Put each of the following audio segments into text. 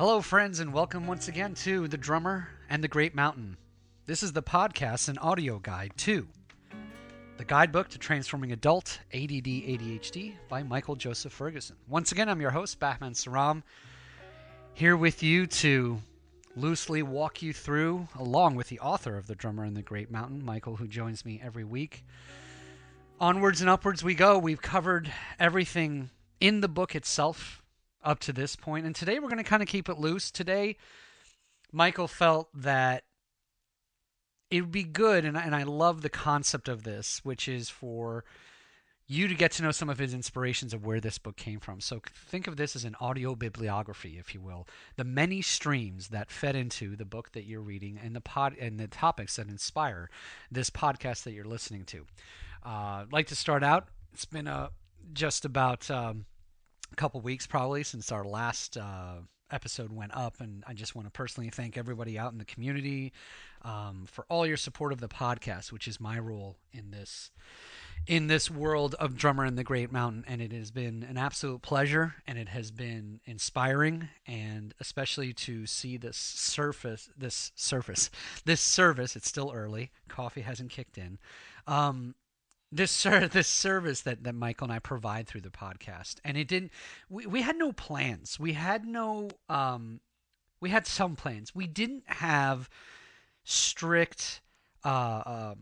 Hello, friends, and welcome once again to The Drummer and the Great Mountain. This is the podcast and audio guide to The Guidebook to Transforming Adult ADD ADHD by Michael Joseph Ferguson. Once again, I'm your host, Bahman Sarram, here with you to loosely walk you through, along with the author of The Drummer and the Great Mountain, Michael, who joins me every week. Onwards and upwards we go. We've covered everything in the book itself up to this point. And today we're going to kind of keep it loose. Today, Michael felt that it would be good, and, and I love the concept of this, which is for you to get to know some of his inspirations of where this book came from. So think of this as an audio bibliography, if you will, the many streams that fed into the book that you're reading and the pod and the topics that inspire this podcast that you're listening to. Uh, I'd like to start out. It's been a uh, just about um, couple weeks probably since our last uh, episode went up, and I just want to personally thank everybody out in the community um, for all your support of the podcast, which is my role in this in this world of drummer in the great mountain. And it has been an absolute pleasure and it has been inspiring and especially to see this surface this surface this service it's still early coffee hasn't kicked in um, this ser- this service that, that Michael and I provide through the podcast. And it didn't we, we had no plans. We had no um we had some plans. We didn't have strict uh, uh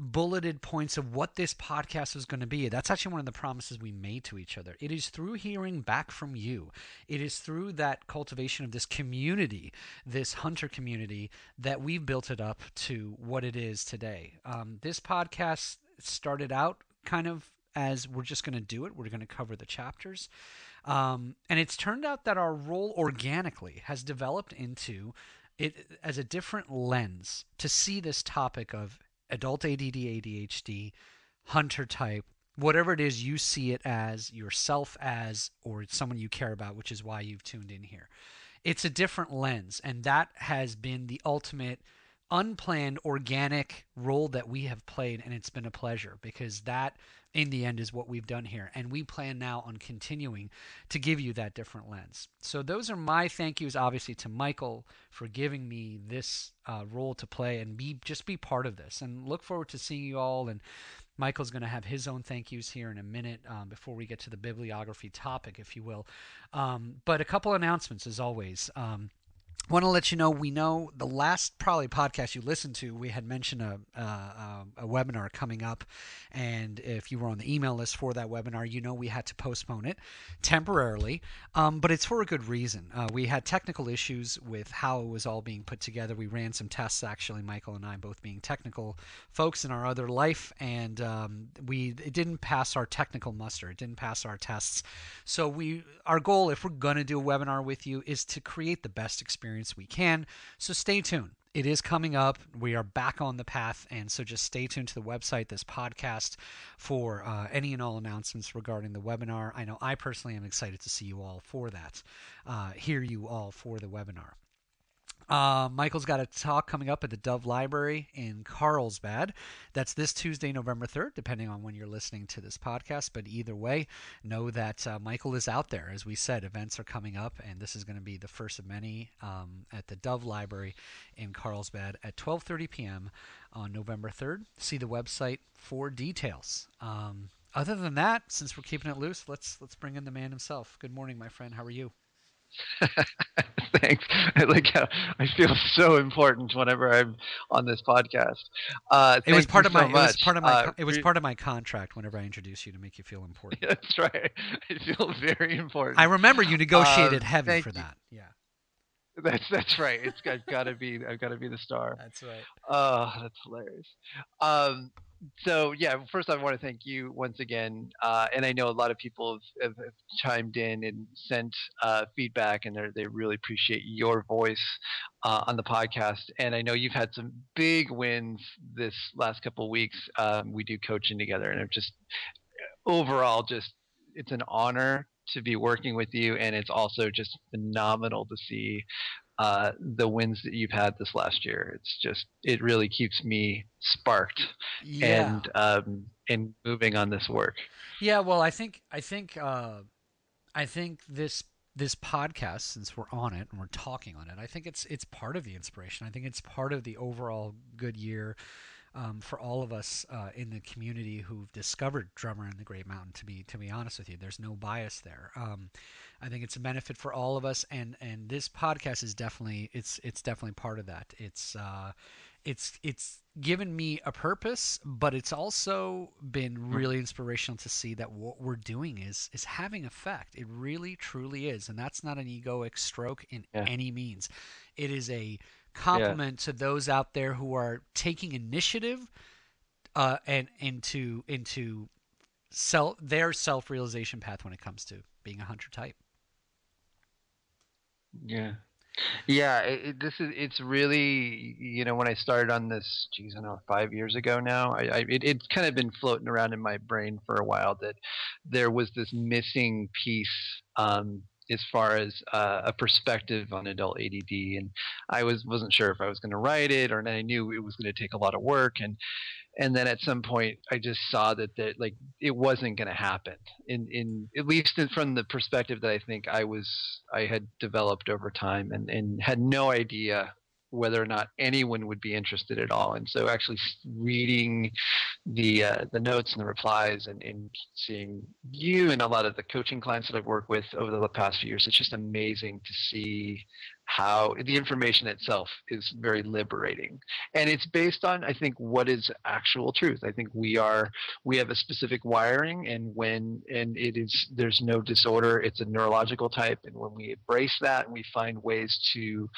bulleted points of what this podcast was going to be. That's actually one of the promises we made to each other. It is through hearing back from you, it is through that cultivation of this community, this hunter community, that we've built it up to what it is today. Um, this podcast started out kind of as we're just going to do it, we're going to cover the chapters. Um, and it's turned out that our role organically has developed into it as a different lens to see this topic of adult ADD, ADHD, hunter type, whatever it is you see it as, yourself as, or someone you care about, which is why you've tuned in here. It's a different lens, and that has been the ultimate unplanned organic role that we have played and it's been a pleasure because that in the end is what we've done here. And we plan now on continuing to give you that different lens. So those are my thank yous obviously to michael for giving me this uh, role to play and be just be part of this. And look forward to seeing you all. And michael's going to have his own thank yous here in a minute um, before we get to the bibliography topic if you will. Um, but a couple announcements as always. Um, want to let you know we know the last probably podcast you listened to we had mentioned a, a, a, webinar coming up. And if you were on the email list for that webinar you know we had to postpone it temporarily um, but it's for a good reason. Uh, we had technical issues with how it was all being put together. We ran some tests actually michael and i both being technical folks in our other life. And um, we it didn't pass our technical muster. It didn't pass our tests. So we our goal if we're going to do a webinar with you is to create the best experience experience we can. So stay tuned. It is coming up. We are back on the path. And so just stay tuned to the website, this podcast, for uh, any and all announcements regarding the webinar. I know I personally am excited to see you all for that, uh, hear you all for the webinar. Uh, Michael's got a talk coming up at the Dove Library in Carlsbad. That's this Tuesday, November 3rd, depending on when you're listening to this podcast. But either way, know that uh, Michael is out there. As we said, events are coming up, and this is going to be the first of many um, at the Dove Library in Carlsbad at 12:30 p.m. on November 3rd. See the website for details. Um, other than that, since we're keeping it loose, let's let's bring in the man himself. Good morning, my friend. How are you? Thanks. I like how I feel so important whenever I'm on this podcast. Uh, it was part of so my. It was part of my. Uh, it was part of my contract. Whenever I introduce you to make you feel important. That's right. I feel very important. I remember you negotiated um, heavy for that. Yeah. That's that's right. It's I've got to be I've got to be the star. That's right. Oh, that's hilarious. Um, so yeah, first I want to thank you once again, uh, and I know a lot of people have, have, chimed in and sent uh, feedback, and they really appreciate your voice uh, on the podcast. And I know you've had some big wins this last couple of weeks. Um, we do coaching together, and I'm just overall just it's an honor to be working with you, and it's also just phenomenal to see uh, the wins that you've had this last year. It's just it really keeps me sparked yeah. and um, and moving on this work. Yeah, well, I think I think uh, I think this this podcast, since we're on it and we're talking on it, I think it's it's part of the inspiration. I think it's part of the overall good year um, for all of us uh, in the community who've discovered Drummer in the Great Mountain. To be to be honest with you, there's no bias there. Um, I think it's a benefit for all of us, and and this podcast is definitely it's it's definitely part of that. It's uh, it's it's given me a purpose, but it's also been mm-hmm. really inspirational to see that what we're doing is is having effect. It really truly is, and that's not an egoic stroke in yeah. any means. It is a compliment yeah. to those out there who are taking initiative uh, and into into self their self realization path when it comes to being a hunter type. Yeah, yeah. It, it, this is it's really you know when I started on this, geez, I know five years ago now. I, I it, it's kind of been floating around in my brain for a while that there was this missing piece. Um, as far as uh, a perspective on adult ADD, and I was wasn't sure if I was going to write it, or I knew it was going to take a lot of work, and and then at some point I just saw that that like it wasn't going to happen. In in at least from the perspective that I think I was I had developed over time, and and had no idea whether or not anyone would be interested at all. And so actually reading the uh, the notes and the replies and, and seeing you and a lot of the coaching clients that I've worked with over the past few years, it's just amazing to see how the information itself is very liberating. And it's based on i think what is actual truth. I think we are we have a specific wiring and when and it is there's no disorder. It's a neurological type. And when we embrace that and we find ways to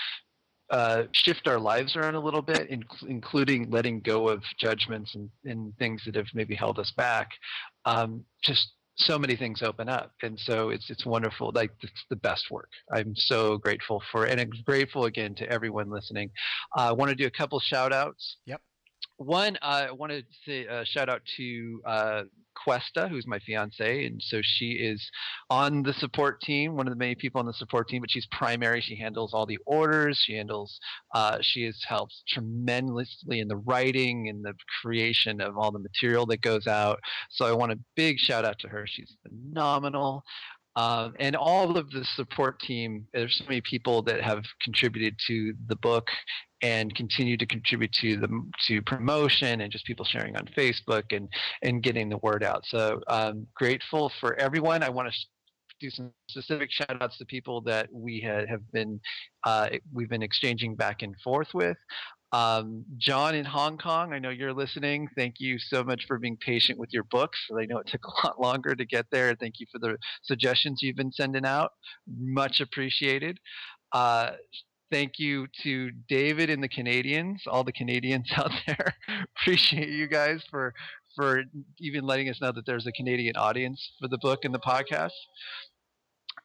uh, shift our lives around a little bit, in, including letting go of judgments and, and, things that have maybe held us back. Um, just so many things open up, and so it's it's wonderful. Like it's the best work. I'm so grateful for, and I'm grateful again to everyone listening. Uh, I want to do a couple shout outs. Yep. One, I want to say uh, shout out to uh, Questa, who's my fiance, and so she is on the support team, one of the many people on the support team, but she's primary. She handles all the orders. She handles. Uh, she has helped tremendously in the writing and the creation of all the material that goes out. So I want a big shout out to her. She's phenomenal. Um, and all of the support team, there's so many people that have contributed to the book and continue to contribute to the to promotion and just people sharing on Facebook and and getting the word out. So um, grateful for everyone. I want to do some specific shout outs to people that we ha- have been uh, we've been exchanging back and forth with. Um, John in Hong Kong, I know you're listening. Thank you so much for being patient with your books. I know it took a lot longer to get there. Thank you for the suggestions you've been sending out. Much appreciated. Uh, thank you to David and the Canadians, all the Canadians out there. Appreciate you guys for for even letting us know that there's a Canadian audience for the book and the podcast.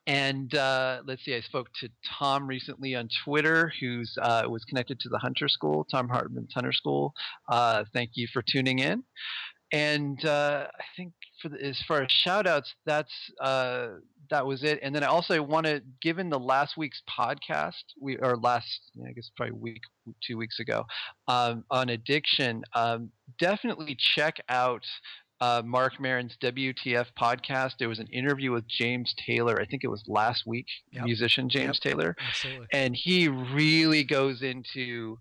And uh, let's see, I spoke to Tom recently on Twitter, who's uh, was connected to the Hunter School, Thom Hartmann's Hunter School. Uh, thank you for tuning in. And uh, I think for the, as far as shout outs, that's uh, that was it. And then I also want to, given the last week's podcast, we or last, I guess probably week, two weeks ago, um, on addiction, um, definitely check out uh, Marc Maron's WTF podcast. There was an interview with James Taylor. I think it was last week. Yep. Musician James yep. Taylor, Absolutely. and he really goes into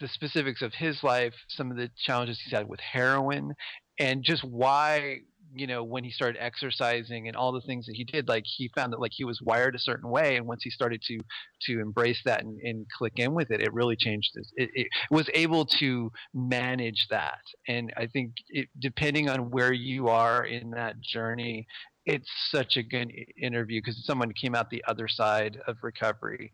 the specifics of his life, some of the challenges he's had with heroin, and just why you know when he started exercising and all the things that he did like he found that like he was wired a certain way and once he started to to embrace that and, and click in with it it really changed his it, it was able to manage that. And i think it, depending on where you are in that journey it's such a good interview because someone came out the other side of recovery,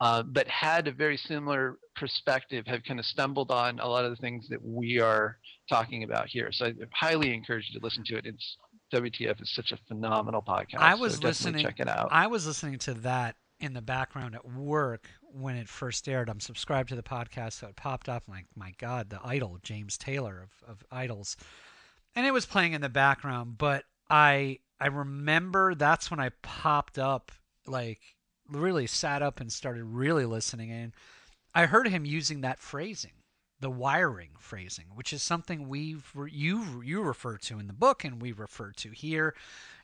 uh, but had a very similar perspective, have kind of stumbled on a lot of the things that we are talking about here. So I highly encourage you to listen to it. It's WTF is such a phenomenal podcast. I was so listening. Check it out. I was listening to that in the background at work when it first aired. I'm subscribed to the podcast, so it popped up. I'm like, my God, the idol, James Taylor of, of Idols. And it was playing in the background, but I I remember that's when I popped up, like really sat up and started really listening. And I heard him using that phrasing, the wiring phrasing, which is something we've you you refer to in the book and we refer to here.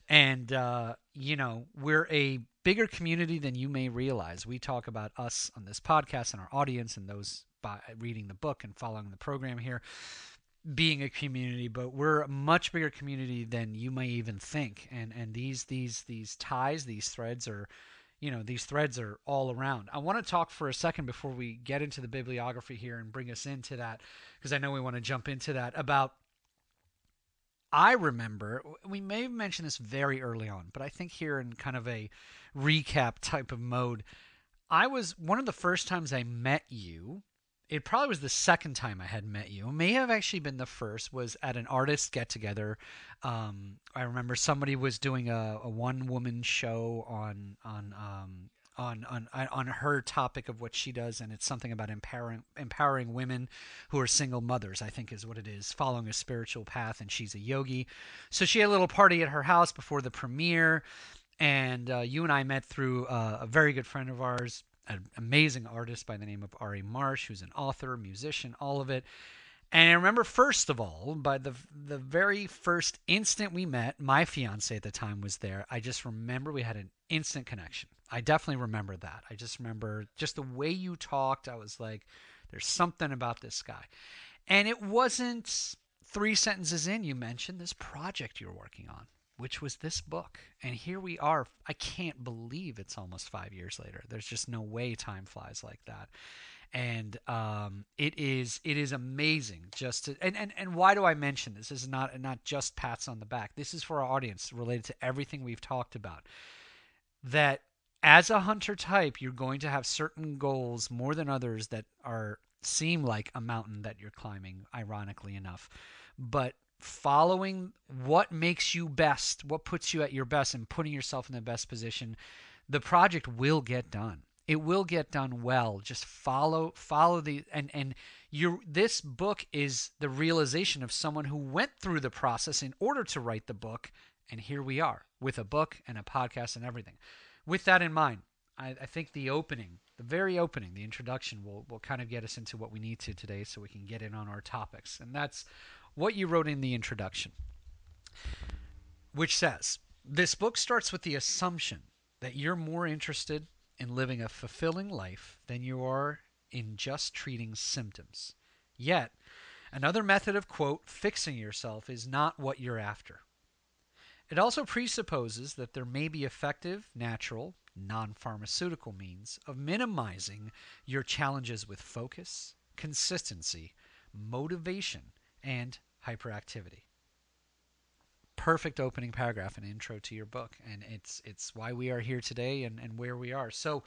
And uh, you know, we're a bigger community than you may realize. We talk about us on this podcast and our audience and those by reading the book and following the program here being a community, but we're a much bigger community than you may even think. And and these these these ties, these threads are, you know, these threads are all around. I want to talk for a second before we get into the bibliography here and bring us into that, because I know we want to jump into that about. I remember we may have mentioned this very early on, but I think here in kind of a recap type of mode, I was one of the first times I met you it probably was the second time I had met you. It may have actually been the first. Was at an artist get together. Um, I remember somebody was doing a, a one woman show on on um, on on on her topic of what she does, and it's something about empowering empowering women who are single mothers. I think is what it is, following a spiritual path, and she's a yogi. So she had a little party at her house before the premiere, and uh, you and I met through uh, a very good friend of ours, an amazing artist by the name of Ari Marsh, who's an author, musician, all of it. And I remember, first of all, by the the very first instant we met, my fiance at the time was there. I just remember we had an instant connection. I definitely remember that. I just remember just the way you talked. I was like, "There's something about this guy," and it wasn't three sentences in. You mentioned this project you're working on which was this book. And here we are. I can't believe it's almost five years later. There's just no way time flies like that. And um, it is it is amazing just to and, and, and why do I mention this? This is not not just pats on the back. This is for our audience related to everything we've talked about. That as a hunter type, you're going to have certain goals more than others that are seem like a mountain that you're climbing, ironically enough. But following what makes you best, what puts you at your best, and putting yourself in the best position, the project will get done. It will get done well. Just follow, follow the and and your this book is the realization of someone who went through the process in order to write the book, and here we are with a book and a podcast and everything. With that in mind, I, I think the opening, the very opening, the introduction will will kind of get us into what we need to today, so we can get in on our topics, and that's what you wrote in the introduction, which says this book starts with the assumption that you're more interested in living a fulfilling life than you are in just treating symptoms. Yet, another method of, quote, fixing yourself is not what you're after. It also presupposes that there may be effective, natural, non pharmaceutical means of minimizing your challenges with focus, consistency, motivation, and hyperactivity. Perfect opening paragraph and intro to your book, and it's it's why we are here today and, and where we are. So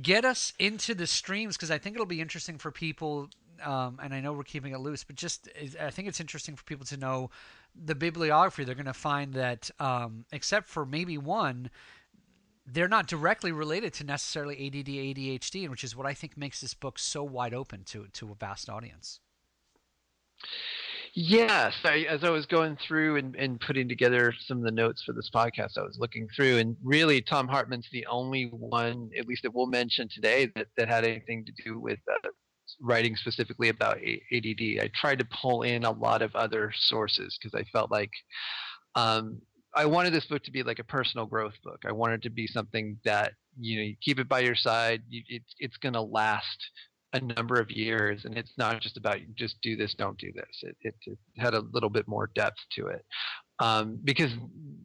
get us into the streams because I think it'll be interesting for people. Um, and I know we're keeping it loose, but just I think it's interesting for people to know the bibliography. They're going to find that, um, except for maybe one, they're not directly related to necessarily ADD, ADHD, which is what I think makes this book so wide open to to a vast audience. Yes, I, as I was going through and, and putting together some of the notes for this podcast, I was looking through, and really, Thom Hartmann's the only one, at least that we'll mention today, that, that had anything to do with uh, writing specifically about ADD. I tried to pull in a lot of other sources because I felt like um, I wanted this book to be like a personal growth book. I wanted it to be something that you know you keep it by your side. You, it's it's going to last a number of years and it's not just about just do this don't do this. It, it, it had a little bit more depth to it um, because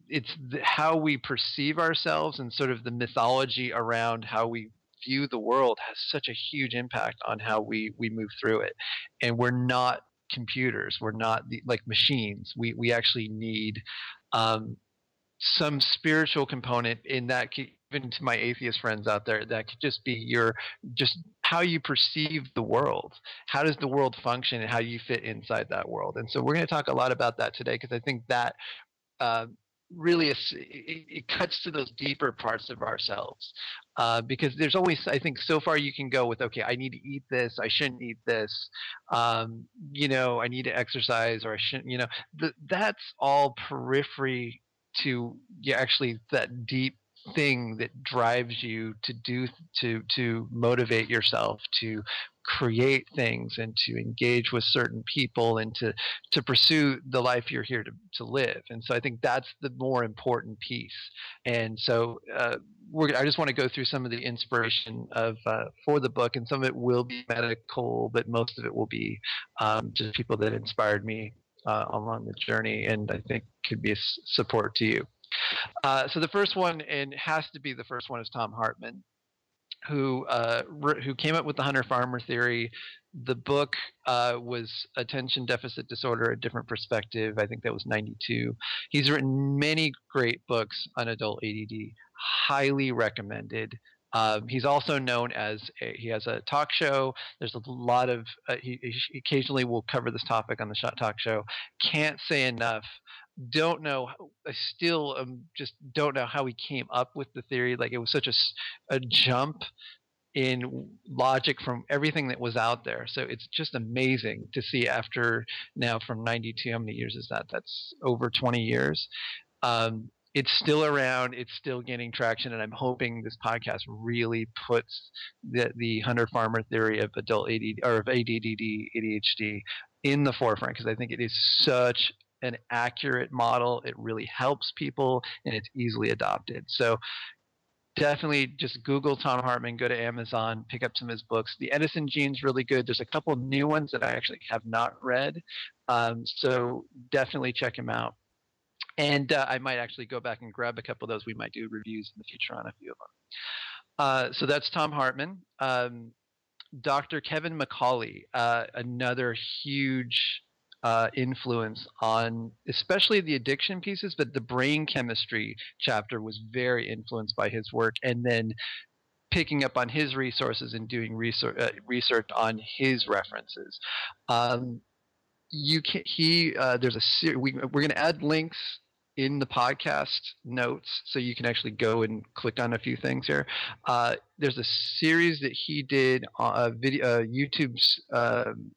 it's how we perceive ourselves and sort of the mythology around how we view the world has such a huge impact on how we we move through it. And we're not computers. We're not the, like machines. We we actually need um, some spiritual component in that even to my atheist friends out there that could just be your just how you perceive the world. How does the world function and how you fit inside that world? And so we're going to talk a lot about that today because i think that uh, really is, it, it, cuts to those deeper parts of ourselves uh, because there's always i think so far you can go with okay i need to eat this i shouldn't eat this um, you know i need to exercise or i shouldn't you know? Th- that's all periphery to yeah, actually that deep thing that drives you to do to to motivate yourself to create things and to engage with certain people and to to pursue the life you're here to, to live and so i think that's the more important piece and so uh, we're I just want to go through some of the inspiration of uh, for the book, and some of it will be medical, but most of it will be um, just people that inspired me uh, along the journey, and I think could be a support to you. Uh, so the first one, and has to be the first one, is Thom Hartmann, who uh, re- who came up with the hunter farmer theory. The book uh, was Attention Deficit Disorder: A Different Perspective. I think that was '92. He's written many great books on adult ADD. Highly recommended. Um, he's also known as a, he has a talk show. There's a lot of uh, he, he, occasionally will cover this topic on the Shot Talk show. Can't say enough don't know i still um, just don't know how he came up with the theory like it was such a, a jump in logic from everything that was out there. So it's just amazing to see after now from 92 how many years is that? That's over 20 years. Um, it's still around it's still gaining traction and i'm hoping this podcast really puts the, the hunter farmer theory of adult ADD or of ADD ADHD in the forefront because I think it is such an accurate model. It really helps people and it's easily adopted. So definitely just Google Thom Hartmann, go to Amazon, pick up some of his books. The Edison Gene's really good. There's a couple new ones that I actually have not read. Um, so definitely check him out. And uh, I might actually go back and grab a couple of those. We might do reviews in the future on a few of them. Uh, so that's Thom Hartmann. Um, Dr. Kevin McCauley, uh, another huge uh, influence on especially the addiction pieces, but the brain chemistry chapter was very influenced by his work. And then picking up on his resources and doing research, uh, research on his references. Um, you can he uh, there's a ser- we, we're going to add links in the podcast notes so you can actually go and click on a few things here uh, there's a series that he did uh, video uh, youtube's um,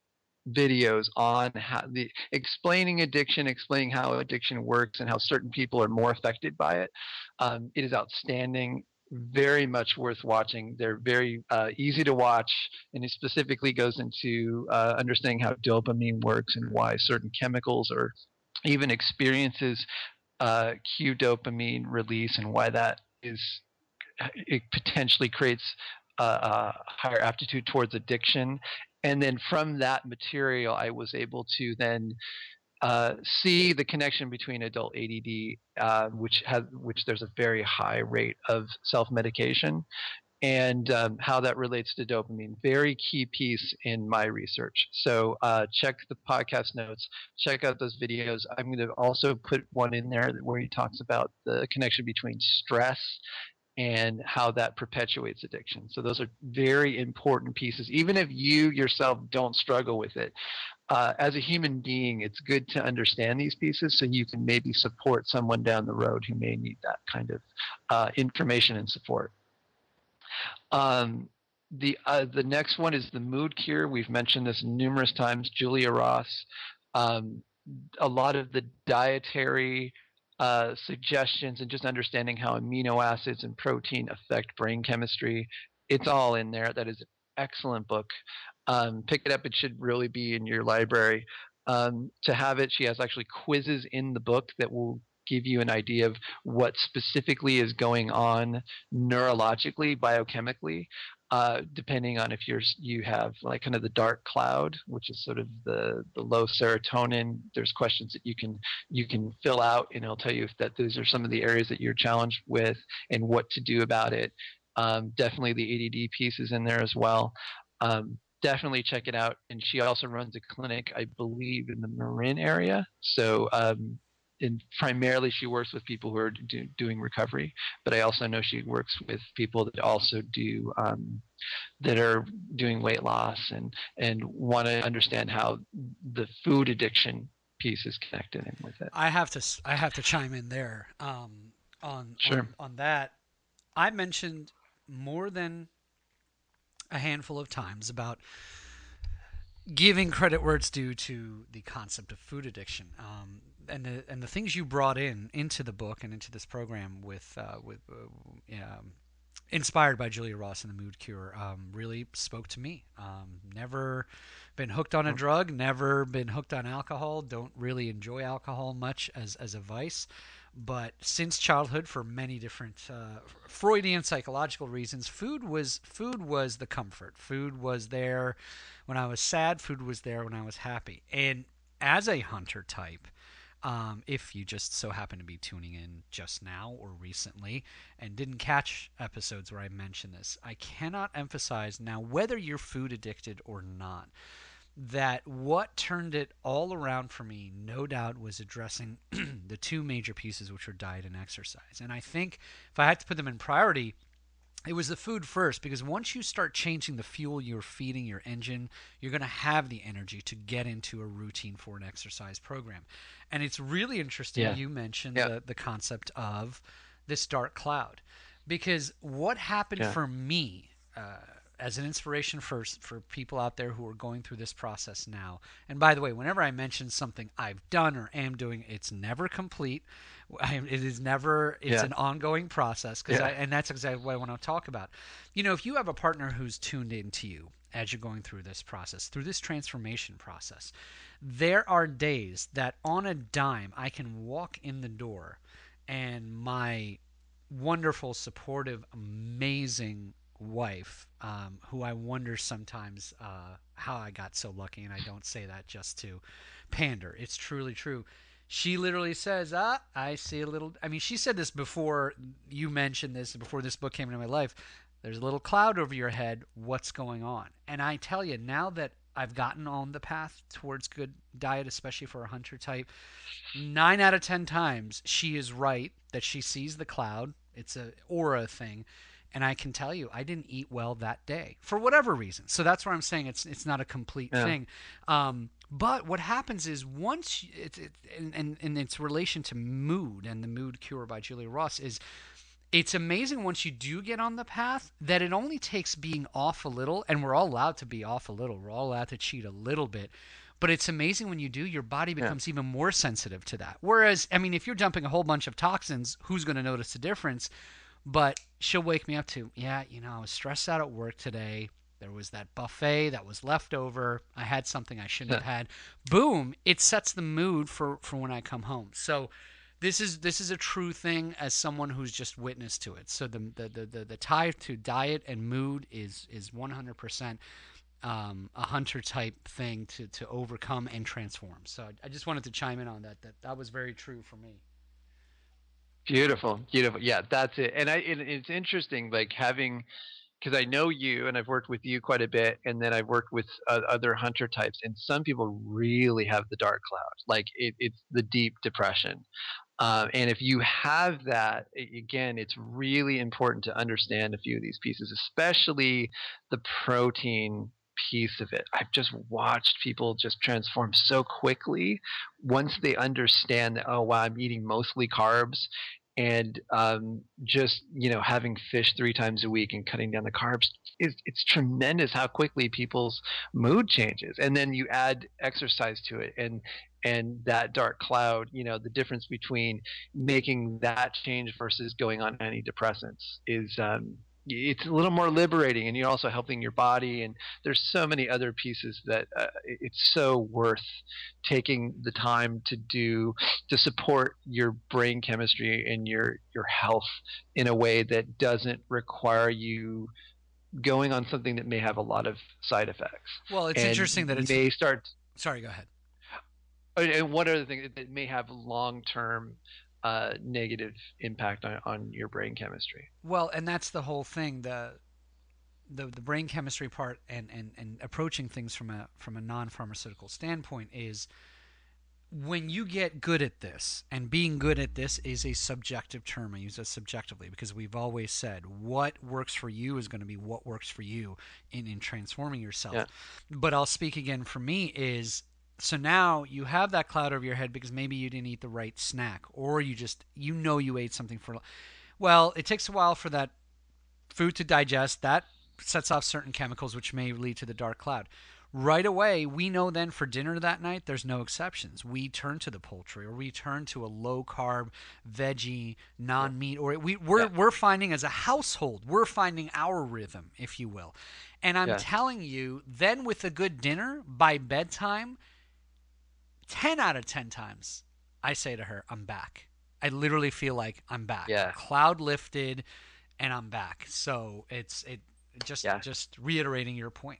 videos on how the explaining addiction, explaining how addiction works, and how certain people are more affected by it. Um, it is outstanding. Very much worth watching. They're very uh, easy to watch, and it specifically goes into uh, understanding how dopamine works and why certain chemicals or even experiences uh, cue dopamine release and why that is it potentially creates a, a higher aptitude towards addiction and then from that material i was able to then Uh, see, the connection between adult ADD, uh, which has which there's a very high rate of self-medication, and um, how that relates to dopamine. Very key piece in my research. So uh, check the podcast notes, check out those videos. I'm going to also put one in there where he talks about the connection between stress and how that perpetuates addiction. So those are very important pieces. Even if you yourself don't struggle with it, uh, as a human being, it's good to understand these pieces so you can maybe support someone down the road who may need that kind of uh, information and support. Um, the uh, the next one is the mood cure. We've mentioned this numerous times. Julia Ross. Um, a lot of the dietary uh, suggestions and just understanding how amino acids and protein affect brain chemistry. It's all in there. That is an excellent book. Um, pick it up. It should really be in your library. Um, to have it, she has actually quizzes in the book that will give you an idea of what specifically is going on neurologically, biochemically, uh, depending on if you're you have like kind of the dark cloud, which is sort of the the low serotonin. There's questions that you can you can fill out, and it'll tell you if that those are some of the areas that you're challenged with and what to do about it. Um, definitely the ADD piece is in there as well. Um, definitely check it out. And she also runs a clinic, I believe, in the Marin area. So um, and primarily she works with people who are do, doing recovery, but I also know she works with people that also do um, that are doing weight loss and and want to understand how the food addiction piece is connected in with it. I have to I have to chime in there um, on, sure. on on that. I mentioned more than a handful of times about giving credit where it's due to the concept of food addiction. Um, and the and the things you brought in into the book and into this program with uh, with uh, um, inspired by Julia Ross and the Mood Cure um, really spoke to me. Um, never been hooked on a drug, never been hooked on alcohol. Don't really enjoy alcohol much as as a vice. But since childhood, for many different uh, Freudian psychological reasons, food was food was the comfort. Food was there when I was sad. Food was there when I was happy. And as a hunter type, um, if you just so happen to be tuning in just now or recently and didn't catch episodes where I mentioned this, I cannot emphasize now whether you're food addicted or not, that what turned it all around for me, no doubt, was addressing the two major pieces, which are diet and exercise. And I think if I had to put them in priority, it was the food first because once you start changing the fuel you're feeding your engine, you're going to have the energy to get into a routine for an exercise program. And it's really interesting yeah. you mentioned yeah. the, the concept of this dark cloud because what happened yeah. for me uh, as an inspiration for for people out there who are going through this process now. And by the way, whenever I mention something I've done or am doing, it's never complete. I, it is never. It's yeah. an ongoing process because, yeah. and that's exactly what I want to talk about. You know, if you have a partner who's tuned into you as you're going through this process, through this transformation process, there are days that on a dime I can walk in the door, and my wonderful, supportive, amazing wife, um, who I wonder sometimes uh, how I got so lucky, and I don't say that just to pander. It's truly true she literally says, "Ah, I see a little." I mean, she said this before you mentioned this, before this book came into my life. There's a little cloud over your head. What's going on? And I tell you, now that I've gotten on the path towards good diet, especially for a hunter type, nine out of ten times she is right that she sees the cloud. It's a aura thing, and I can tell you, I didn't eat well that day for whatever reason. So that's where I'm saying it's it's not a complete yeah. thing. Um, but what happens is once it's it, and in its relation to mood and the mood cure by Julia Ross is it's amazing once you do get on the path that it only takes being off a little and we're all allowed to be off a little we're all allowed to cheat a little bit but it's amazing when you do your body becomes yeah. even more sensitive to that whereas i mean if you're dumping a whole bunch of toxins who's going to notice the difference but she'll wake me up to yeah you know i was stressed out at work today there was that buffet that was left over. I had something I shouldn't have had. Boom! It sets the mood for for when I come home. So this is this is a true thing as someone who's just witnessed to it. So the the the, the, the tie to diet and mood is is 100%. um, a hunter type thing to, to overcome and transform. So I, I just wanted to chime in on that. That that was very true for me. Beautiful, beautiful. Yeah, that's it. And I, it, it's interesting, like having, because I know you, and I've worked with you quite a bit, and then I've worked with uh, other hunter types, and some people really have the dark cloud, like it, it's the deep depression. Um, and if you have that, again, it's really important to understand a few of these pieces, especially the protein piece of it. I've just watched people just transform so quickly once they understand that, oh, wow, I'm eating mostly carbs and um, just you know having fish three times a week and cutting down the carbs is it's tremendous how quickly people's mood changes and then you add exercise to it and and that dark cloud you know the difference between making that change versus going on antidepressants is um, it's a little more liberating and you're also helping your body and there's so many other pieces that uh, it's so worth taking the time to do to support your brain chemistry and your your health in a way that doesn't require you going on something that may have a lot of side effects. Well it's and interesting that it may start sorry go ahead. And one other thing that may have long term uh, negative impact on, on your brain chemistry. Well, and that's the whole thing the the, the brain chemistry part and, and, and approaching things from a from a non pharmaceutical standpoint is when you get good at this, and being good at this is a subjective term. I use it subjectively because we've always said what works for you is going to be what works for you in, in transforming yourself. Yeah. But I'll speak again for me is so now you have that cloud over your head because maybe you didn't eat the right snack or you just you know you ate something for well it takes a while for that food to digest that sets off certain chemicals which may lead to the dark cloud right away we know then for dinner that night there's no exceptions we turn to the poultry or we turn to a low carb veggie non-meat or we, we're, yeah. we're finding as a household we're finding our rhythm if you will and i'm yeah. telling you then with a good dinner by bedtime 10 out of 10 times, I say to her, I'm back. I literally feel like I'm back. Yeah. Cloud lifted and I'm back. So it's it just yeah. just reiterating your point.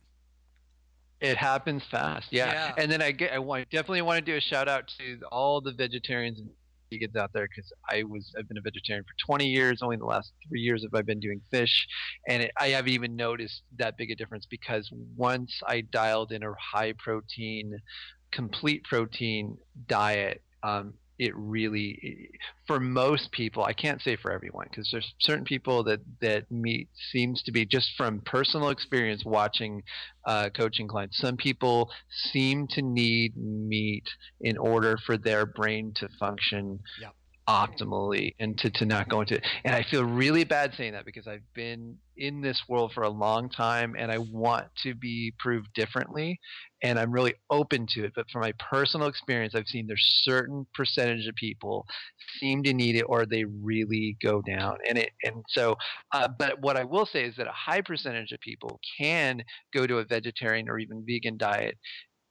It happens fast. Yeah. yeah. And then I get I want definitely want to do a shout out to all the vegetarians and vegans out there because I was I've been a vegetarian for 20 years. Only the last three years have I been doing fish, and it, I haven't even noticed that big a difference because once I dialed in a high protein, complete protein diet, um, it really, for most people, I can't say for everyone, because there's certain people that that meat seems to be just from personal experience watching uh, coaching clients. Some people seem to need meat in order for their brain to function yep optimally and to, to not go into it. And I feel really bad saying that because I've been in this world for a long time and I want to be proved differently and I'm really open to it. But from my personal experience, I've seen there's certain percentage of people seem to need it or they really go down. And it and so uh, but what I will say is that a high percentage of people can go to a vegetarian or even vegan diet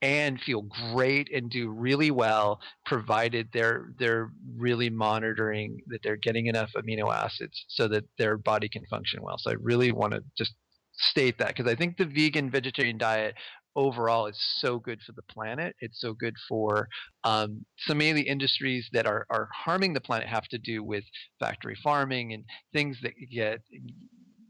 and feel great and do really well provided they're they're really monitoring that they're getting enough amino acids so that their body can function well. So i really want to just state that because i think the vegan vegetarian diet overall is so good for the planet. It's so good for um, so many of the industries that are, are harming the planet have to do with factory farming and things that get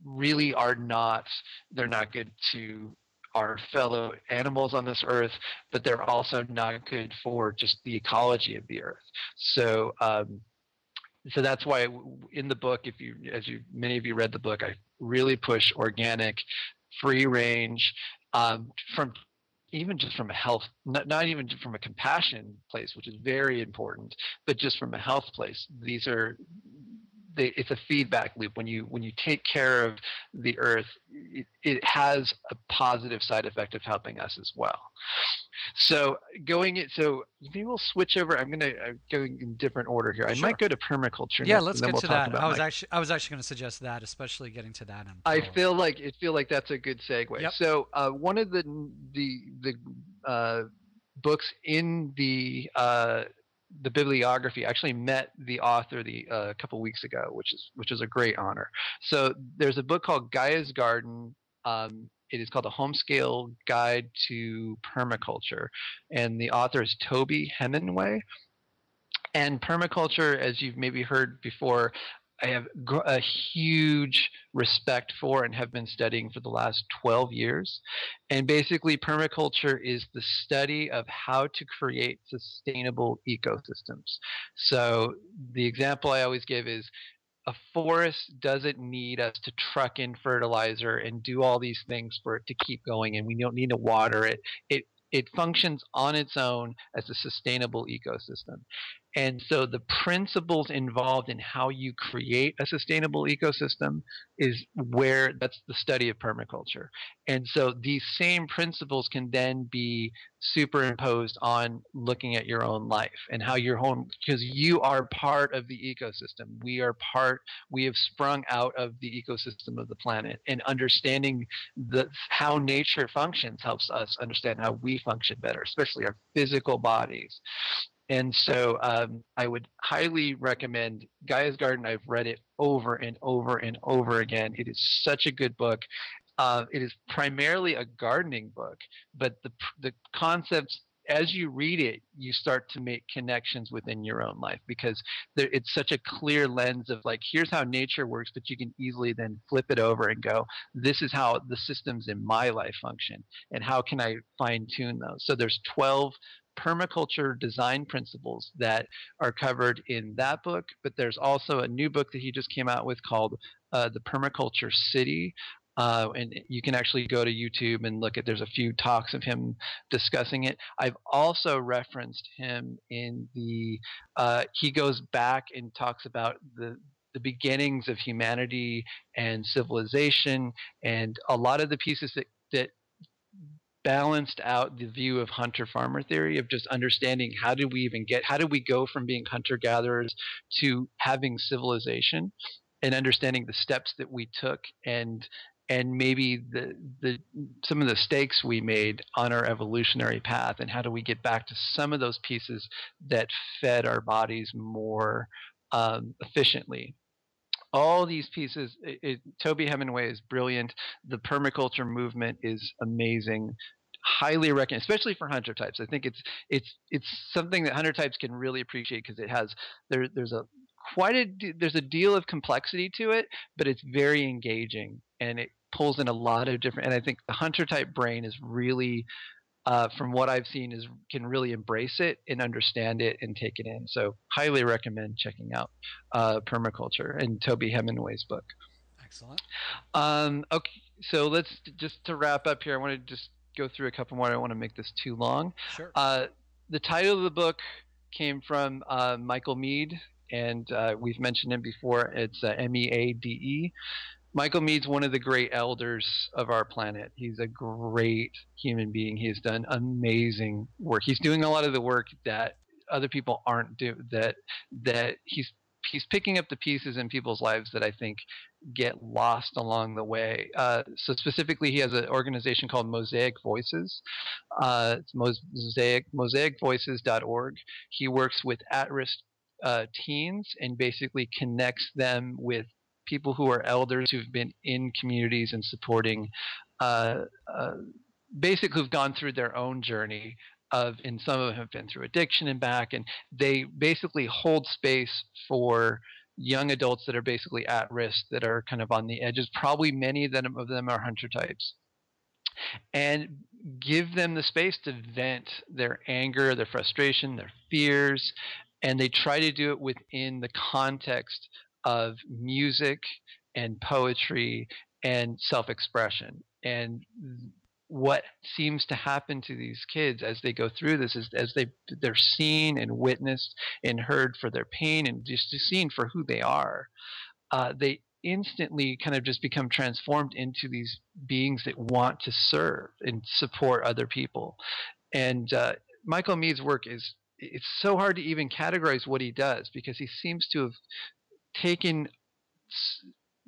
really are not they're not good to our fellow animals on this earth, but they're also not good for just the ecology of the earth. So, um, so that's why in the book, if you, as you, many of you read the book, I really push organic, free range, um, from even just from a health, not, not even from a compassion place, which is very important, but just from a health place. These are they, it's a feedback loop. When you when you take care of the earth, it, it, has a positive side effect of helping us as well. So going it, so maybe we'll switch over. I'm gonna uh, go in different order here. I sure. might go to permaculture. Yeah, let's get we'll to that. I was my, actually I was actually going to suggest that, especially getting to that. I feel like it feel like that's a good segue. Yep. So uh, one of the the the uh, books in the uh, the bibliography actually met the author the uh, a couple weeks ago, which is which is a great honor. So there's a book called Gaia's Garden. Um, it is called a home scale guide to permaculture and the author is toby hemenway and permaculture as you've maybe heard before I have a huge respect for and have been studying for the last 12 years. And basically, permaculture is the study of how to create sustainable ecosystems. So, the example I always give is a forest doesn't need us to truck in fertilizer and do all these things for it to keep going, and we don't need to water it. It it functions on its own as a sustainable ecosystem. And so the principles involved in how you create a sustainable ecosystem is where that's the study of permaculture. And so these same principles can then be superimposed on looking at your own life and how your home because you are part of the ecosystem. We are part we have sprung out of the ecosystem of the planet and understanding the how nature functions helps us understand how we function better, especially our physical bodies. And so um, I would highly recommend Gaia's Garden. I've read it over and over and over again. It is such a good book. Uh, it is primarily a gardening book, but the the concepts as you read it, you start to make connections within your own life because there, it's such a clear lens of like, here's how nature works, but you can easily then flip it over and go, this is how the systems in my life function, and how can I fine tune those? So there's 12 permaculture design principles that are covered in that book. But there's also a new book that he just came out with called uh, The Permaculture City. Uh, and you can actually go to YouTube and look at. There's a few talks of him discussing it. I've also referenced him in the. Uh, he goes back and talks about the the beginnings of humanity and civilization, and a lot of the pieces that that balanced out the view of hunter farmer theory of just understanding how do we even get how do we go from being hunter gatherers to having civilization and understanding the steps that we took and and maybe the the some of the stakes we made on our evolutionary path and how do we get back to some of those pieces that fed our bodies more um, efficiently all these pieces it, it, toby hemenway is brilliant. The permaculture movement is amazing. Highly recommend especially for hunter types. I think it's it's it's something that hunter types can really appreciate because it has there there's a quite a there's a deal of complexity to it but it's very engaging and it pulls in a lot of different and i think the hunter type brain is really uh, from what I've seen, is can really embrace it and understand it and take it in. So, highly recommend checking out uh, permaculture and Toby Hemenway's book. Excellent. Um, okay, so let's just to wrap up here. I want to just go through a couple more. I don't want to make this too long. Sure. Uh, the title of the book came from uh, Michael Meade, and uh, we've mentioned him before. It's uh, M E A D E. Michael Meade's one of the great elders of our planet. He's a great human being. He's done amazing work. He's doing a lot of the work that other people aren't do that that he's he's picking up the pieces in people's lives that I think get lost along the way. Uh, so specifically, he has an organization called Mosaic Voices. Uh, it's mosaic mosaicvoices.org. He works with at-risk uh, teens and basically connects them with people who are elders who've been in communities and supporting, uh, uh, basically who've gone through their own journey of, and some of them have been through addiction and back, and they basically hold space for young adults that are basically at risk, that are kind of on the edges. Probably many of them, of them are hunter types. And give them the space to vent their anger, their frustration, their fears, and they try to do it within the context of music and poetry and self-expression. And what seems to happen to these kids as they go through this is as they they're seen and witnessed and heard for their pain and just seen for who they are uh, they instantly kind of just become transformed into these beings that want to serve and support other people. And uh, michael Meade's work is it's so hard to even categorize what he does because he seems to have taken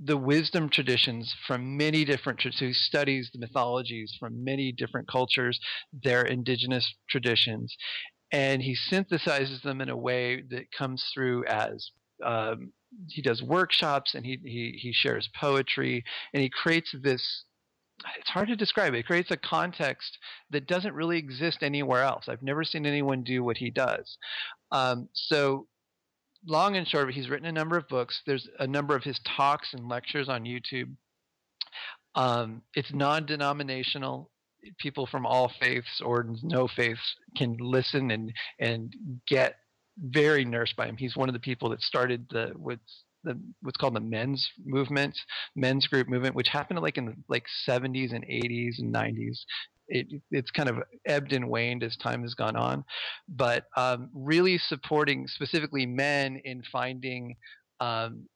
the wisdom traditions from many different he studies the mythologies from many different cultures their indigenous traditions and he synthesizes them in a way that comes through as um, he does workshops and he, he, he shares poetry and he creates this it's hard to describe. It creates a context that doesn't really exist anywhere else. I've never seen anyone do what he does. Um, so, long and short, he's written a number of books. There's a number of his talks and lectures on YouTube. Um, it's non-denominational. People from all faiths or no faiths can listen and and get very nourished by him. He's one of the people that started the what's the what's called the men's movement, men's group movement, which happened like in the like 70s and 80s and 90s. It, it's kind of ebbed and waned as time has gone on, but um, really supporting specifically men in finding um,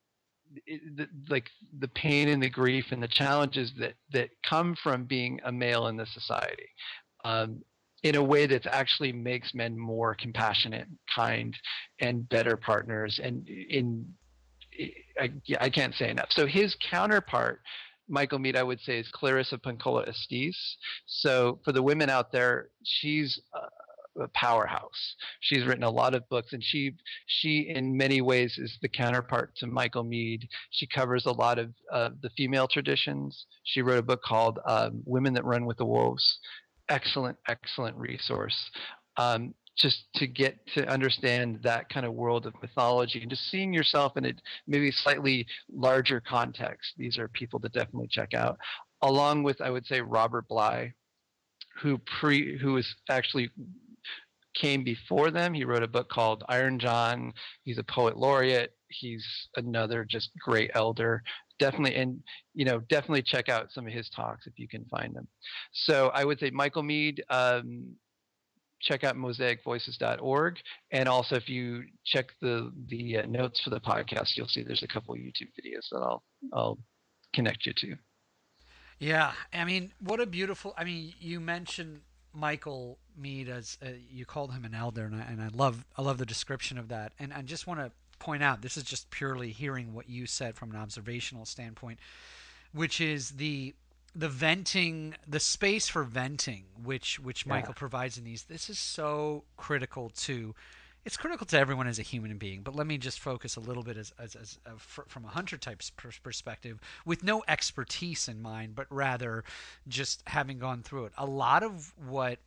the, like the pain and the grief and the challenges that that come from being a male in this society. Um, in a way that actually makes men more compassionate, kind, and better partners, and in I, I can't say enough. So his counterpart, Michael Meade, I would say, is Clarissa Pinkola Estes. So for the women out there, she's a powerhouse. She's written a lot of books, and she she in many ways is the counterpart to Michael Meade. She covers a lot of uh, the female traditions. She wrote a book called um, "Women That Run with the Wolves." Excellent, excellent resource. Um, just to get to understand that kind of world of mythology and just seeing yourself in a maybe slightly larger context. These are people to definitely check out, along with I would say Robert Bly, who pre who was actually came before them. He wrote a book called Iron John. He's a poet laureate. He's another just great elder. Definitely, and you know, definitely check out some of his talks if you can find them. So I would say Michael Meade. Um, check out mosaicvoices.org and also if you check the the uh, notes for the podcast you'll see there's a couple youtube videos that i'll i'll connect you to. Yeah i mean what a beautiful i mean you mentioned michael Meade as uh, you called him an elder and I, and I love i love the description of that. And i just want to point out this is just purely hearing what you said from an observational standpoint which is the the venting the space for venting which which yeah. michael provides in these this is so critical to it's critical to everyone as a human being but let me just focus a little bit as, as, as uh, from a hunter type perspective with no expertise in mind but rather just having gone through it a lot of what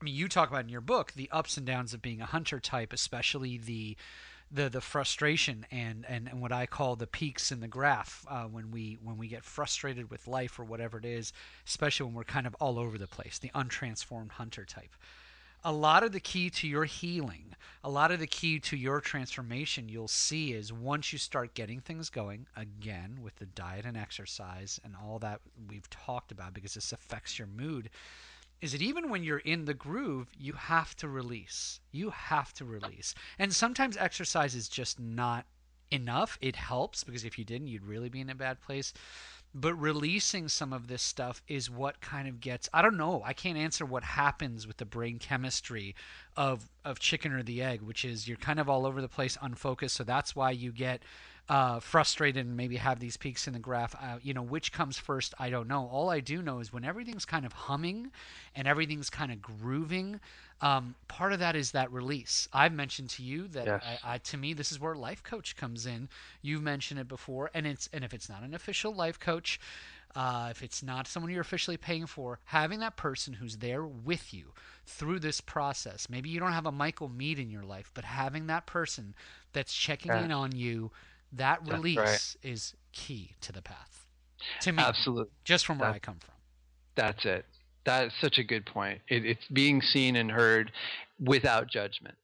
i mean you talk about in your book the ups and downs of being a hunter type especially the the the frustration and, and, and what I call the peaks in the graph uh, when we when we get frustrated with life or whatever it is, especially when we're kind of all over the place, the untransformed hunter type. A lot of the key to your healing, a lot of the key to your transformation, you'll see is once you start getting things going again with the diet and exercise and all that we've talked about, because this affects your mood is that even when you're in the groove, you have to release. You have to release. And sometimes exercise is just not enough. It helps because if you didn't, you'd really be in a bad place. But releasing some of this stuff is what kind of gets I don't know. I can't answer what happens with the brain chemistry of of chicken or the egg, which is you're kind of all over the place, unfocused. So that's why you get uh, frustrated and maybe have these peaks in the graph. Uh, you know, which comes first, I don't know. All I do know is when everything's kind of humming and everything's kind of grooving, um, part of that is that release. I've mentioned to you that yes. I, I, to me, this is where life coach comes in. You've mentioned it before, and it's and if it's not an official life coach, uh, if it's not someone you're officially paying for, having that person who's there with you through this process. Maybe you don't have a Michael Meade in your life, but having that person that's checking yeah. in on you that release right. is key to the path. To me, absolutely, just from where that, I come from. That's it. That's such a good point. It, it's being seen and heard without judgment.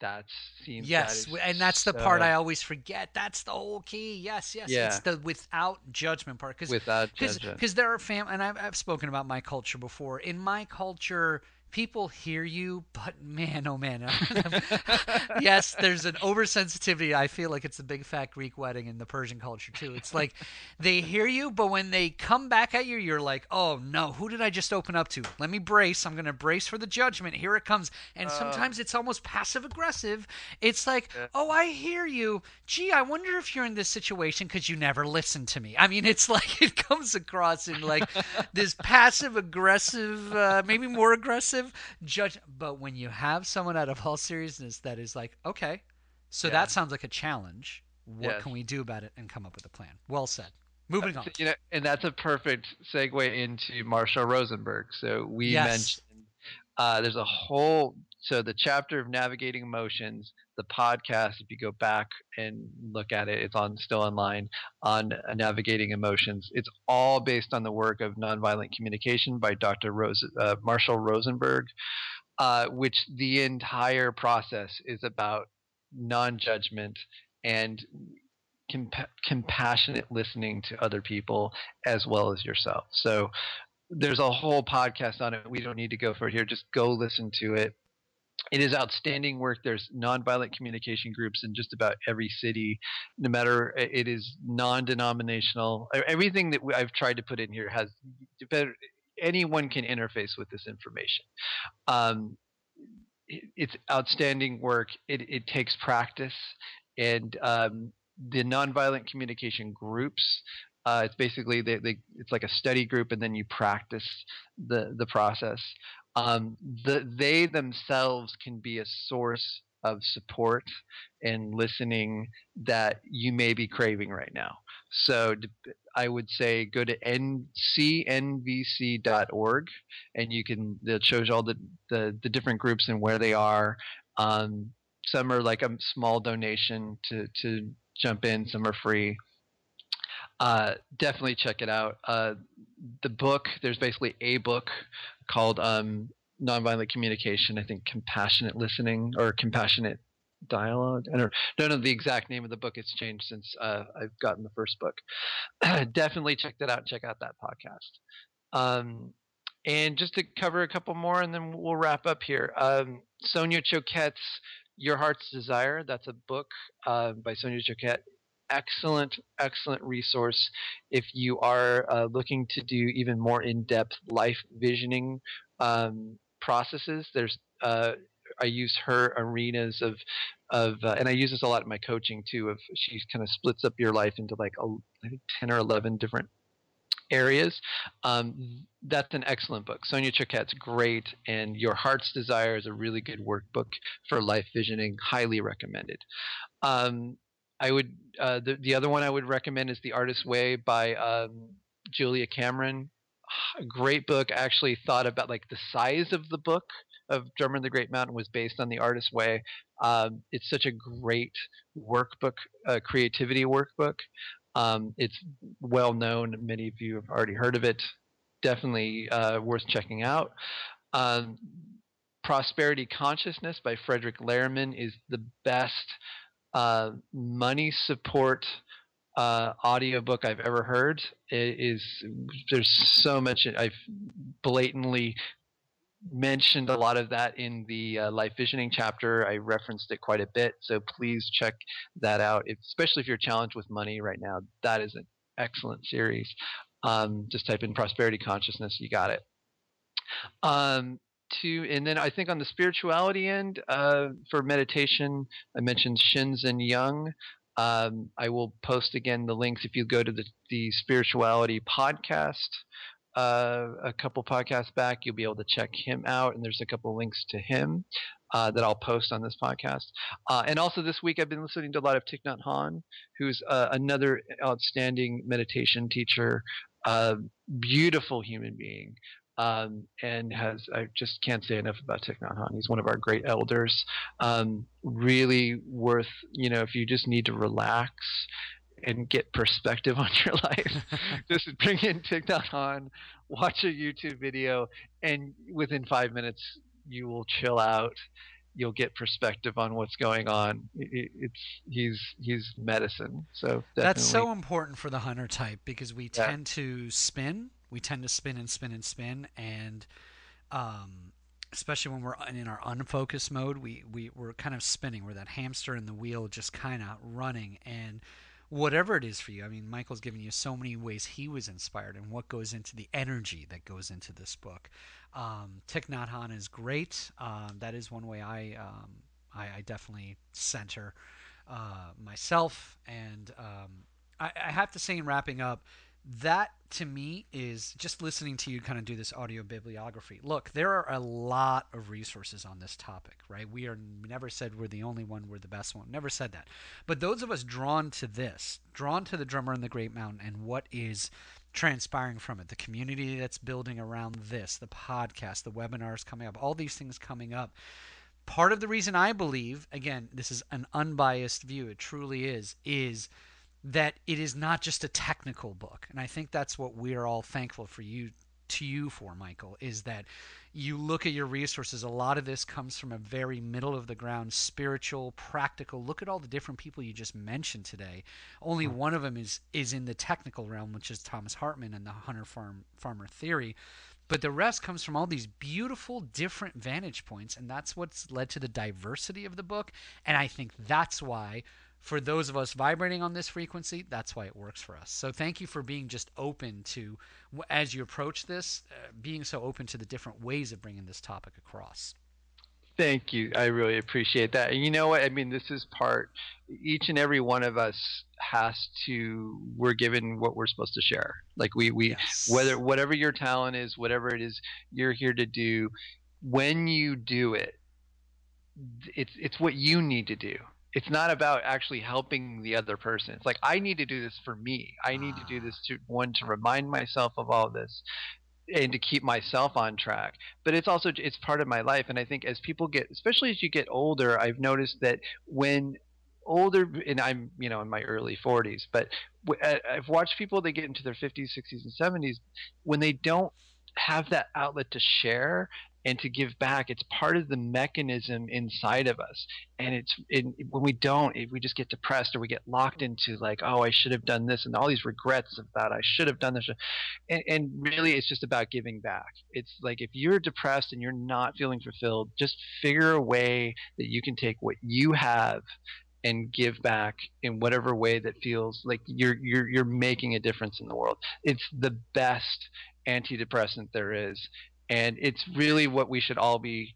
That seems yes, that and that's the so, part I always forget. That's the whole key. Yes, yes, yeah. it's the without judgment part. Cause, without judgment, because there are fam, and I've, I've spoken about my culture before. In my culture, people hear you, but man, oh man. yes, there's an oversensitivity. I feel like it's a big fat Greek wedding in the Persian culture too. It's like they hear you, but when they come back at you, you're like, oh no, who did I just open up to? Let me brace. I'm going to brace for the judgment. Here it comes. And uh, sometimes it's almost passive aggressive. It's like, yeah. oh, I hear you. Gee, I wonder if you're in this situation because you never listen to me. I mean, it's like it comes across in like this passive aggressive, uh, maybe more aggressive judge. But when you have someone out of all seriousness that is like, okay, so yeah. that sounds like a challenge. What yes. can we do about it and come up with a plan? Well said. moving on. You know, and that's a perfect segue into Marshall Rosenberg. So we Yes. mentioned uh, there's a whole so the chapter of navigating emotions, the podcast. If you go back and look at it, it's on still online on uh, navigating emotions. It's all based on the work of nonviolent communication by Dr. Rose, uh, Marshall Rosenberg, uh, which the entire process is about non-judgment and compa- compassionate listening to other people as well as yourself. So there's a whole podcast on it. We don't need to go for it here. Just go listen to it. It is outstanding work. There's nonviolent communication groups in just about every city, no matter it is non-denominational. Everything that I've tried to put in here has. Anyone can interface with this information. Um, it's outstanding work. It, it takes practice, and um, the nonviolent communication groups. Uh, it's basically they, they, it's like a study group, and then you practice the the process. Um, the they themselves can be a source of support and listening that you may be craving right now. So I would say go to ncnvc.org, and you can it shows all the, the the different groups and where they are. Um, some are like a small donation to to jump in. Some are free. Uh, definitely check it out. Uh, the book, there's basically a book called um, Nonviolent Communication. I think Compassionate Listening or Compassionate Dialogue. I don't, don't know the exact name of the book. It's changed since uh, I've gotten the first book. definitely check that out. Check out that podcast. Um, and just to cover a couple more, and then we'll wrap up here. Um, Sonia Choquette's Your Heart's Desire. That's a book uh, by Sonia Choquette excellent, excellent resource if you are uh, looking to do even more in-depth life visioning um, processes. There's uh, I use her arenas of of uh, and I use this a lot in my coaching too. Of she kind of splits up your life into like a, I think ten or eleven different areas. Um, that's an excellent book. Sonia Choquette's great, and Your Heart's Desire is a really good workbook for life visioning. Highly recommended. Um, I would uh, the the other one I would recommend is The Artist's Way by um, Julia Cameron. Great book. I actually thought about like the size of the book of Drummer in the Great Mountain was based on The Artist's Way. Um, it's such a great workbook, uh, creativity workbook. Um, it's well known. Many of you have already heard of it. Definitely uh, worth checking out. Um, Prosperity Consciousness by Frederick Lehrman is the best uh, money support uh, audiobook I've ever heard. It is there's so much I've blatantly mentioned a lot of that in the uh, life visioning chapter. I referenced it quite a bit, so please check that out. If, especially if you're challenged with money right now, that is an excellent series. Um, just type in prosperity consciousness, you got it. Um, to and then I think on the spirituality end uh, for meditation, I mentioned Shinzen Young. Um, I will post again the links if you go to the the spirituality podcast. Uh, a couple podcasts back, you'll be able to check him out, and there's a couple links to him uh, that I'll post on this podcast. Uh, and also this week, I've been listening to a lot of Thich Nhat Hanh, who's uh, another outstanding meditation teacher, beautiful human being um, and has I just can't say enough about Thich Nhat Hanh. He's one of our great elders. Um, really worth you know if you just need to relax and get perspective on your life, just bring in Thich Nhat Hanh, watch a YouTube video, and within five minutes you will chill out. You'll get perspective on what's going on. It, it's he's he's medicine. So definitely. That's so important for the hunter type because we Yeah. tend to spin. We tend to spin and spin and spin, and um, especially when we're in our unfocused mode, we, we we're kind of spinning. We're that hamster in the wheel, just kind of running. And whatever it is for you, I mean, Michael's given you so many ways he was inspired and what goes into the energy that goes into this book. Um, Thich Nhat is great. Um, that is one way I um, I, I definitely center uh, myself. And um, I, I have to say, in wrapping up, that to me is just listening to you kind of do this audio bibliography. Look, there are a lot of resources on this topic, right? We are never said we're the only one, we're the best one. Never said that. But those of us drawn to this, drawn to the drummer in the Great Mountain and what is transpiring from it, the community that's building around this, the podcast, the webinars coming up, all these things coming up. Part of the reason I believe, again, this is an unbiased view, it truly is, is that it is not just a technical book. And I think that's what we're all thankful for you to you for, Michael, is that you look at your resources. A lot of this comes from a very middle of the ground, spiritual, practical. Look at all the different people you just mentioned today. Only hmm. one of them is is in the technical realm, which is Thomas Hartmann and the hunter farm farmer theory. But the rest comes from all these beautiful different vantage points, and that's what's led to the diversity of the book. And I think that's why for those of us vibrating on this frequency, that's why it works for us. So thank you for being just open to, as you approach this, uh, being so open to the different ways of bringing this topic across. Thank you. I really appreciate that. And you know what? I mean, this is part, each and every one of us has to, we're given what we're supposed to share. Like we, we, yes. whether, whatever your talent is, whatever it is you're here to do, when you do it, it's, it's what you need to do it's not about actually helping the other person. It's like I need to do this for me. I need to do this to one to remind myself of all this and to keep myself on track. But it's also it's part of my life and I think as people get especially as you get older, I've noticed that when older and I'm, you know, in my early 40s, but uh, I've watched people they get into their 50s, 60s and 70s when they don't have that outlet to share and to give back. It's part of the mechanism inside of us. And it's it, when we don't, we just get depressed or we get locked into like, oh, I should have done this and all these regrets of that. I should have done this. And, and really, it's just about giving back. It's like if you're depressed and you're not feeling fulfilled, just figure a way that you can take what you have and give back in whatever way that feels like you're you're you're making a difference in the world. It's the best antidepressant there is and it's really what we should all be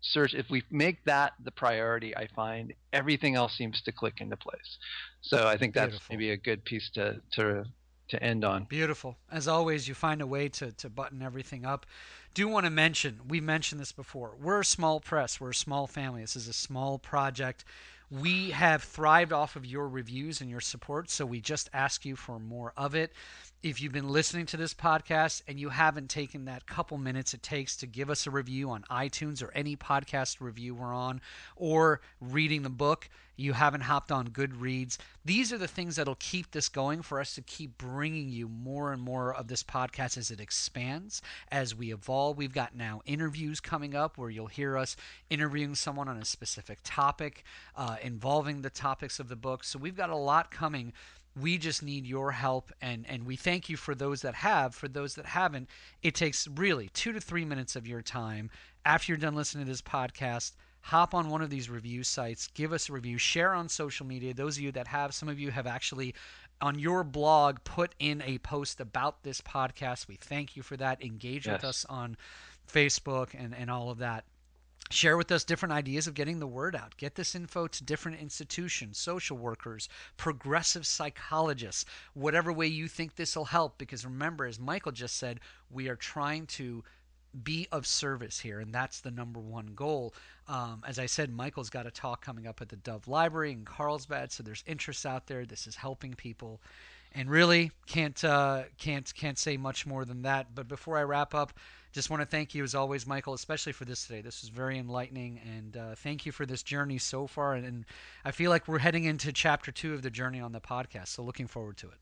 search if we make that the priority i find everything else seems to click into place so i think that's Beautiful. maybe a good piece to to to end on Beautiful. As always, you find a way to, to button everything up. Do want to mention, we mentioned this before. We're a small press, we're a small family. This is a small project. We have thrived off of your reviews and your support, so we just ask you for more of it if you've been listening to this podcast and you haven't taken that couple minutes it takes to give us a review on iTunes or any podcast review we're on, or reading the book, you haven't hopped on Goodreads, these are the things that'll keep this going for us to keep bringing you more and more of this podcast as it expands, as we evolve. We've got now interviews coming up where you'll hear us interviewing someone on a specific topic uh, involving the topics of the book. So we've got a lot coming we just need your help and and we thank you for those that have. For those that haven't it takes really two to three minutes of your time. After you're done listening to this podcast hop on one of these review sites give us a review share on social media. Those of you that have some of you have actually on your blog put in a post about this podcast. We thank you for that. Engage yes. with us on facebook and and all of that share with us different ideas of getting the word out. Get this info to different institutions, social workers, progressive psychologists, whatever way you think this will help. Because remember, as Michael just said, we are trying to be of service here, and that's the number one goal. Um, as I said, Michael's got a talk coming up at the Dove Library in Carlsbad, so there's interest out there. This is helping people, and really can't uh, can't can't say much more than that. But before I wrap up, just want to thank you as always, Michael, especially for this today. This was very enlightening, and uh, thank you for this journey so far. And, and, I feel like we're heading into chapter two of the journey on the podcast, so looking forward to it.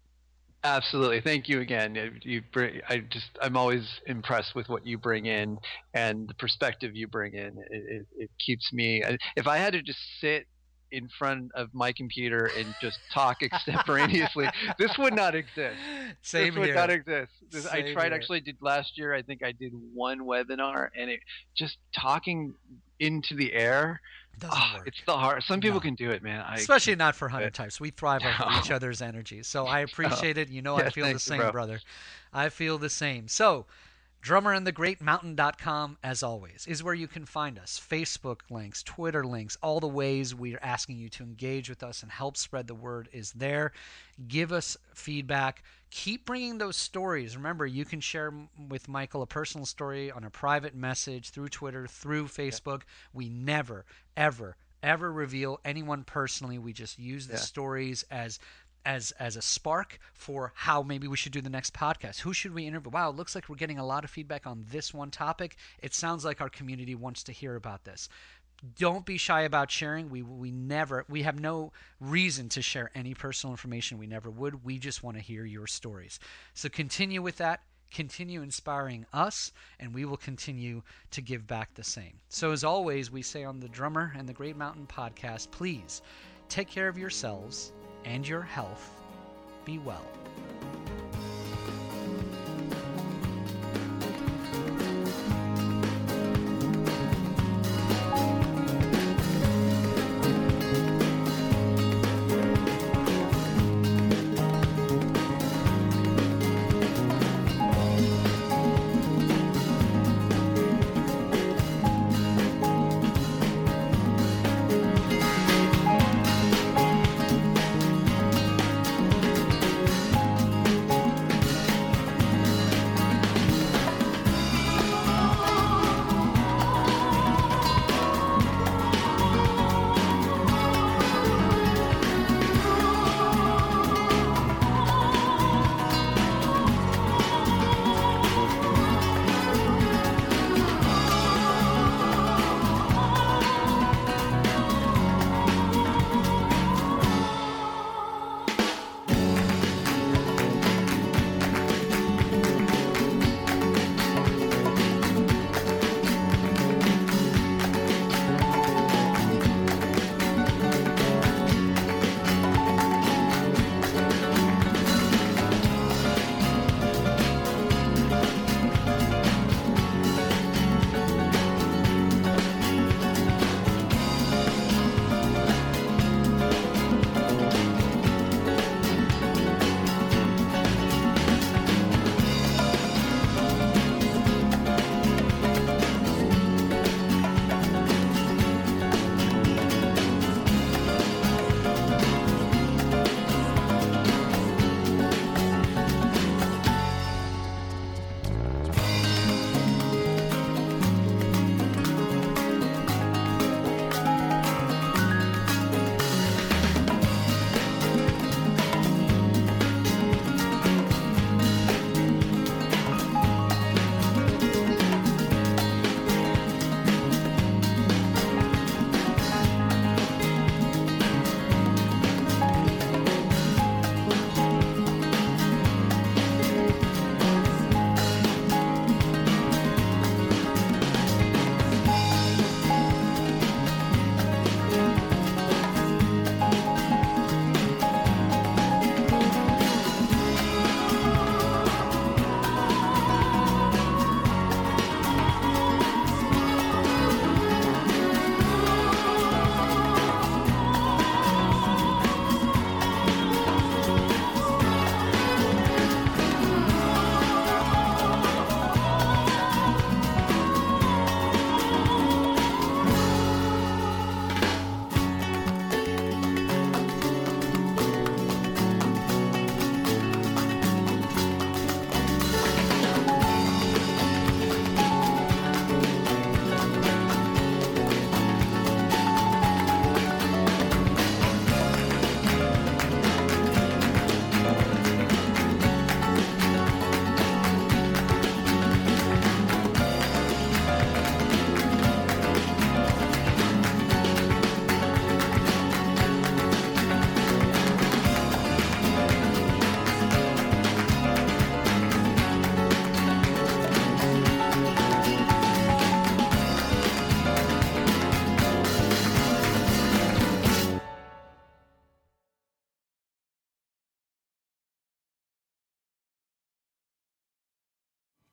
Absolutely, thank you again. You bring, I just, I'm always impressed with what you bring in and the perspective you bring in. It, it, it keeps me. If I had to just sit in front of my computer and just talk extemporaneously. this would not exist. Same this would here. not exist. This, I tried here. actually did last year. I think I did one webinar and it just talking into the air. Oh, it's the hard. Some people no. can do it, man. I Especially not for hunter types. We thrive no. off each other's energy. So I oh. appreciate it. You know, I feel the same, you, bro. brother. I feel the same. So drummerandthegreatmountain.com as always is where you can find us. Facebook links twitter links all the ways we're asking you to engage with us and help spread the word is there. Give us feedback. Keep bringing those stories. Remember you can share with michael a personal story on a private message through twitter through facebook. We never ever ever reveal anyone personally. We just use the yeah. stories as as as a spark for how maybe we should do the next podcast. Who should we interview? Wow, it looks like we're getting a lot of feedback on this one topic. It sounds like our community wants to hear about this. Don't be shy about sharing. We we never we have no reason to share any personal information. We never would. We just want to hear your stories. So continue with that. Continue inspiring us, and we will continue to give back the same. So, as always, we say on the Drummer and the Great Mountain podcast, please take care of yourselves and your health. Be well.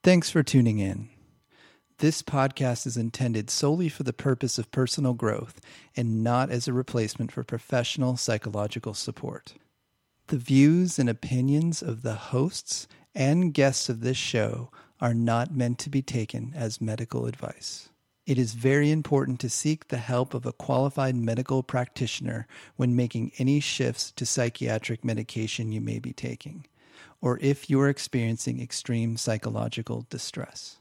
Thanks for tuning in. This podcast is intended solely for the purpose of personal growth and not as a replacement for professional psychological support. The views and opinions of the hosts and guests of this show are not meant to be taken as medical advice. It is very important to seek the help of a qualified medical practitioner when making any shifts to psychiatric medication you may be taking, or if you are experiencing extreme psychological distress.